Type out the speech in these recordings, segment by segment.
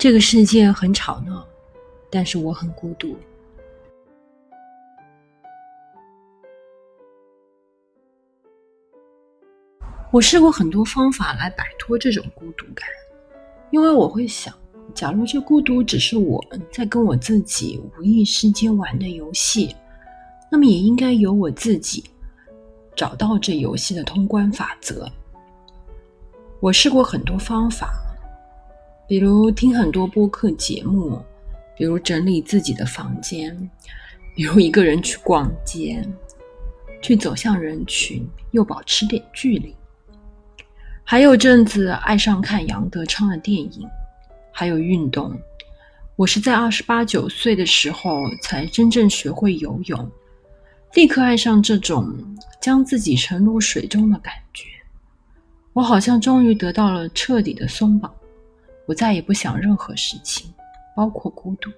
这个世界很吵闹，但是我很孤独。我试过很多方法来摆脱这种孤独感，因为我会想，假如这孤独只是我在跟我自己无意识间玩的游戏，那么也应该由我自己找到这游戏的通关法则。我试过很多方法，比如听很多播客节目，比如整理自己的房间，比如一个人去逛街，去走向人群又保持点距离。还有阵子爱上看杨德昌的电影，还有运动。我是在二十八九岁的时候才真正学会游泳，立刻爱上这种将自己沉入水中的感觉。我好像终于得到了彻底的松绑，我再也不想任何事情，包括孤独。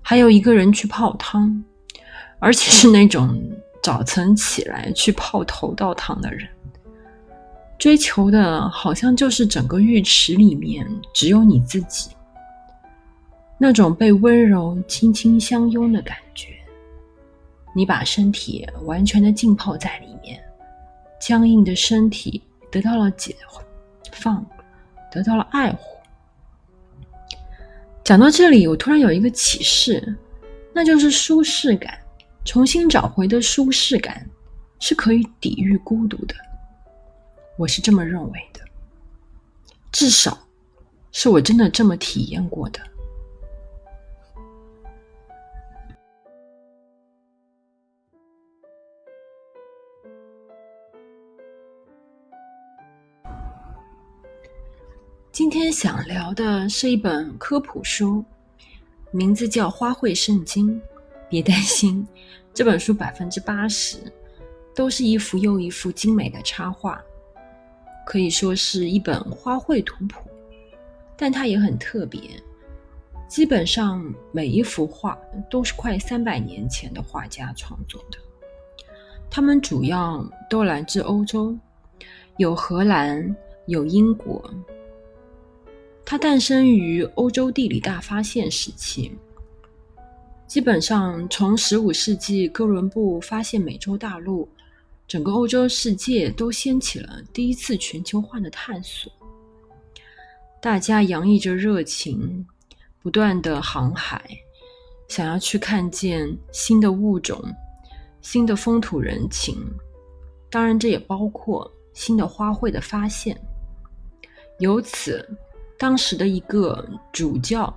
还有一个人去泡汤，而且是那种早晨起来去泡头道汤的人。追求的好像就是整个浴池里面只有你自己，那种被温柔轻轻相拥的感觉。你把身体完全的浸泡在里面，僵硬的身体得到了解放，得到了爱护。讲到这里，我突然有一个启示，那就是舒适感，重新找回的舒适感是可以抵御孤独的。我是这么认为的，至少是我真的这么体验过的。今天想聊的是一本科普书，名字叫《花卉圣经》。别担心，这本书百分之八十都是一幅又一幅精美的插画。可以说是一本花卉图谱，但它也很特别。基本上每一幅画都是快三百年前的画家创作的，他们主要都来自欧洲，有荷兰，有英国。它诞生于欧洲地理大发现时期，基本上从十五世纪哥伦布发现美洲大陆。整个欧洲世界都掀起了第一次全球化的探索，大家洋溢着热情，不断的航海，想要去看见新的物种、新的风土人情。当然，这也包括新的花卉的发现。由此，当时的一个主教，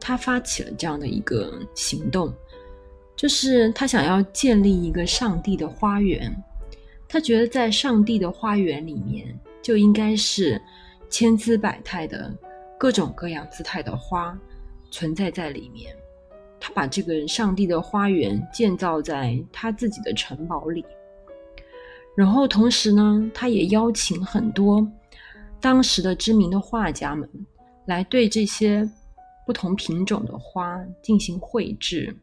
他发起了这样的一个行动，就是他想要建立一个上帝的花园。他觉得，在上帝的花园里面，就应该是千姿百态的各种各样姿态的花存在在里面。他把这个上帝的花园建造在他自己的城堡里，然后同时呢，他也邀请很多当时的知名的画家们来对这些不同品种的花进行绘制，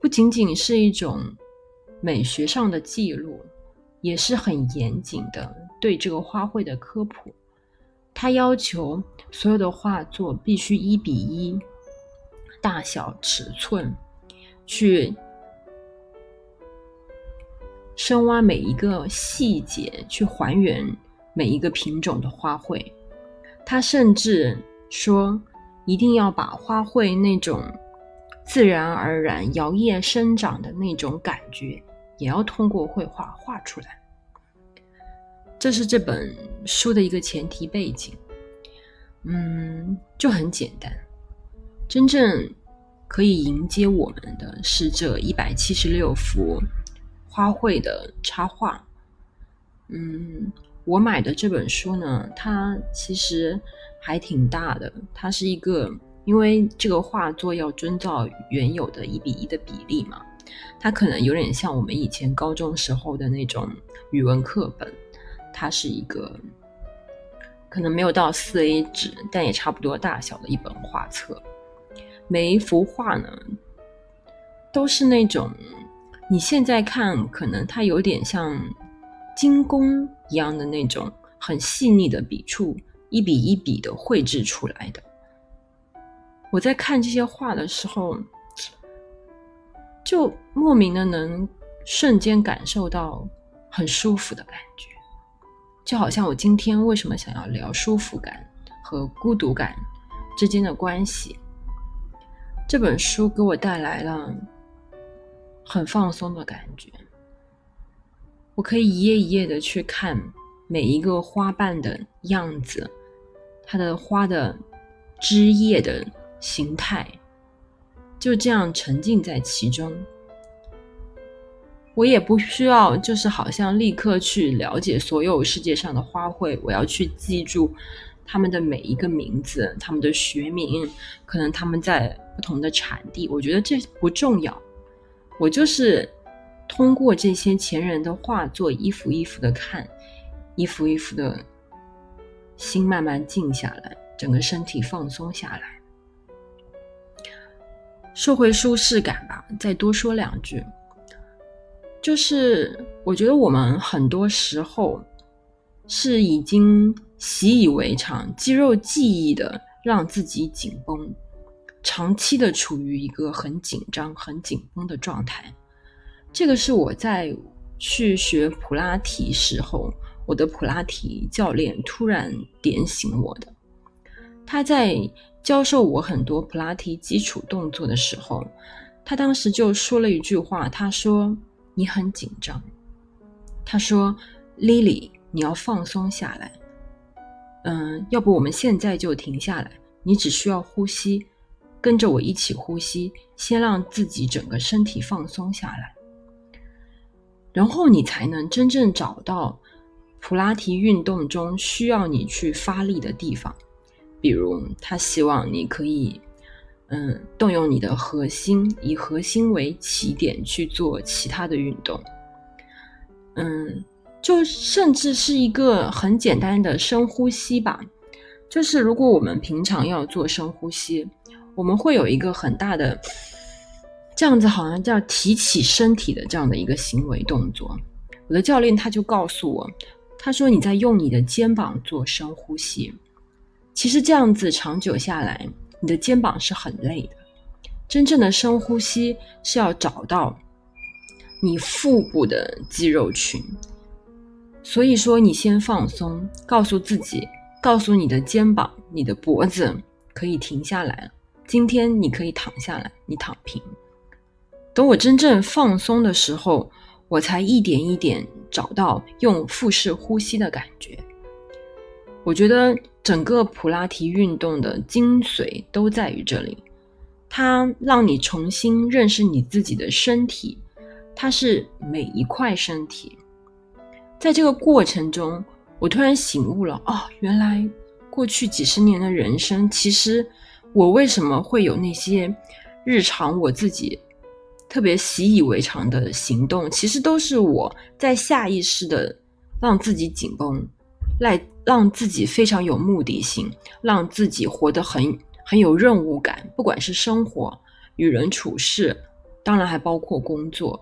不仅仅是一种美学上的记录。也是很严谨的对这个花卉的科普，他要求所有的画作必须一比一，大小尺寸，去深挖每一个细节，去还原每一个品种的花卉。他甚至说，一定要把花卉那种自然而然摇曳生长的那种感觉。也要通过绘画画出来，这是这本书的一个前提背景。嗯，就很简单。真正可以迎接我们的是这一百七十六幅花卉的插画。嗯，我买的这本书呢，它其实还挺大的。它是一个，因为这个画作要遵照原有的一比一的比例嘛。它可能有点像我们以前高中时候的那种语文课本，它是一个可能没有到四 A 纸，但也差不多大小的一本画册。每一幅画呢，都是那种你现在看可能它有点像精工一样的那种很细腻的笔触一笔一笔的绘制出来的。我在看这些画的时候，就莫名的能瞬间感受到很舒服的感觉，就好像我今天为什么想要聊舒服感和孤独感之间的关系。这本书给我带来了很放松的感觉，我可以一页一页的去看每一个花瓣的样子，它的花的枝叶的。形态就这样沉浸在其中，我也不需要，就是好像立刻去了解所有世界上的花卉，我要去记住它们的每一个名字、它们的学名，可能它们在不同的产地，我觉得这不重要。我就是通过这些前人的画作，一幅一幅的看，一幅一幅的，心慢慢静下来，整个身体放松下来。说回舒适感吧，再多说两句，就是我觉得我们很多时候是已经习以为常、肌肉记忆的让自己紧绷，长期的处于一个很紧张、很紧绷的状态。这个是我在去学普拉提时候，我的普拉提教练突然点醒我的，他在。教授我很多普拉提基础动作的时候，他当时就说了一句话：“他说你很紧张。”他说：“Lily，你要放松下来。嗯，要不我们现在就停下来，你只需要呼吸，跟着我一起呼吸，先让自己整个身体放松下来，然后你才能真正找到普拉提运动中需要你去发力的地方。”比如，他希望你可以，嗯，动用你的核心，以核心为起点去做其他的运动，嗯，就甚至是一个很简单的深呼吸吧。就是如果我们平常要做深呼吸，我们会有一个很大的这样子，好像叫提起身体的这样的一个行为动作。我的教练他就告诉我，他说你在用你的肩膀做深呼吸。其实这样子长久下来，你的肩膀是很累的。真正的深呼吸是要找到你腹部的肌肉群。所以说，你先放松，告诉自己，告诉你的肩膀、你的脖子可以停下来。今天你可以躺下来，你躺平。等我真正放松的时候，我才一点一点找到用腹式呼吸的感觉。我觉得整个普拉提运动的精髓都在于这里，它让你重新认识你自己的身体，它是每一块身体。在这个过程中，我突然醒悟了，哦，原来过去几十年的人生，其实我为什么会有那些日常我自己特别习以为常的行动，其实都是我在下意识的让自己紧绷。来让自己非常有目的性，让自己活得很很有任务感。不管是生活、与人处事，当然还包括工作。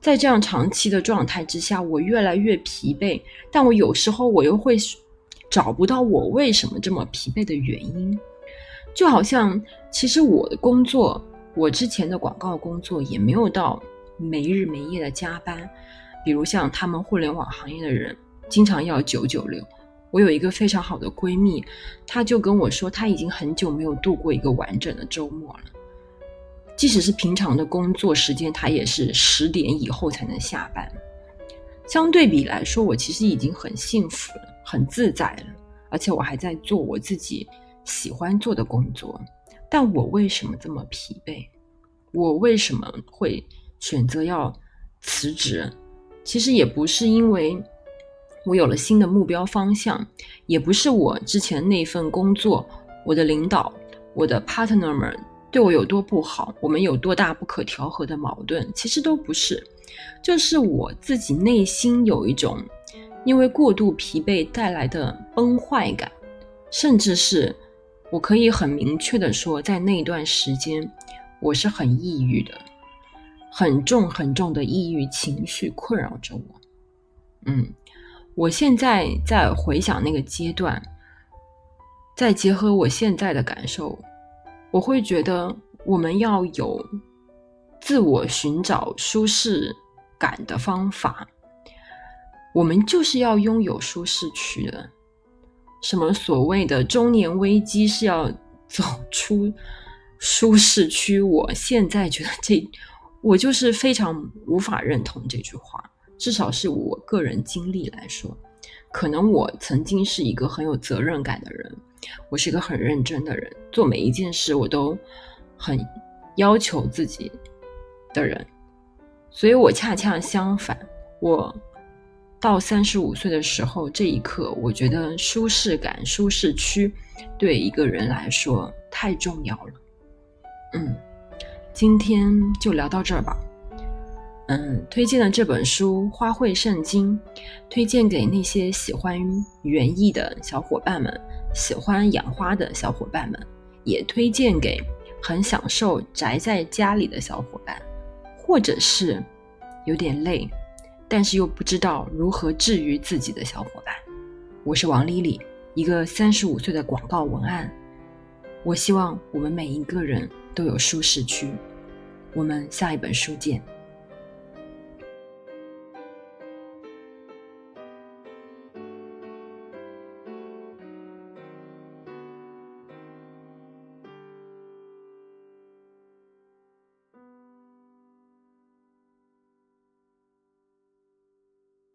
在这样长期的状态之下，我越来越疲惫。但我有时候我又会找不到我为什么这么疲惫的原因。就好像其实我的工作，我之前的广告工作也没有到没日没夜的加班。比如像他们互联网行业的人。经常要九九六，我有一个非常好的闺蜜，她就跟我说，她已经很久没有度过一个完整的周末了。即使是平常的工作时间，她也是十点以后才能下班。相对比来说，我其实已经很幸福了，很自在了，而且我还在做我自己喜欢做的工作。但我为什么这么疲惫？我为什么会选择要辞职？其实也不是因为。我有了新的目标方向，也不是我之前那份工作，我的领导，我的 partner 们对我有多不好，我们有多大不可调和的矛盾，其实都不是，就是我自己内心有一种因为过度疲惫带来的崩坏感，甚至是我可以很明确的说，在那段时间我是很抑郁的，很重很重的抑郁情绪困扰着我，嗯。我现在在回想那个阶段，再结合我现在的感受，我会觉得我们要有自我寻找舒适感的方法。我们就是要拥有舒适区的。什么所谓的中年危机是要走出舒适区？我现在觉得这，我就是非常无法认同这句话。至少是我个人经历来说，可能我曾经是一个很有责任感的人。我是一个很认真的人，做每一件事我都很要求自己的人，所以我恰恰相反。我到三十五岁的时候，这一刻，我觉得舒适感、舒适区对一个人来说太重要了。嗯，今天就聊到这儿吧。嗯，推荐的这本书《花卉圣经》，推荐给那些喜欢园艺的小伙伴们。喜欢养花的小伙伴们，也推荐给很享受宅在家里的小伙伴，或者是有点累，但是又不知道如何治愈自己的小伙伴。我是王丽丽，一个三十五岁的广告文案。我希望我们每一个人都有舒适区。我们下一本书见。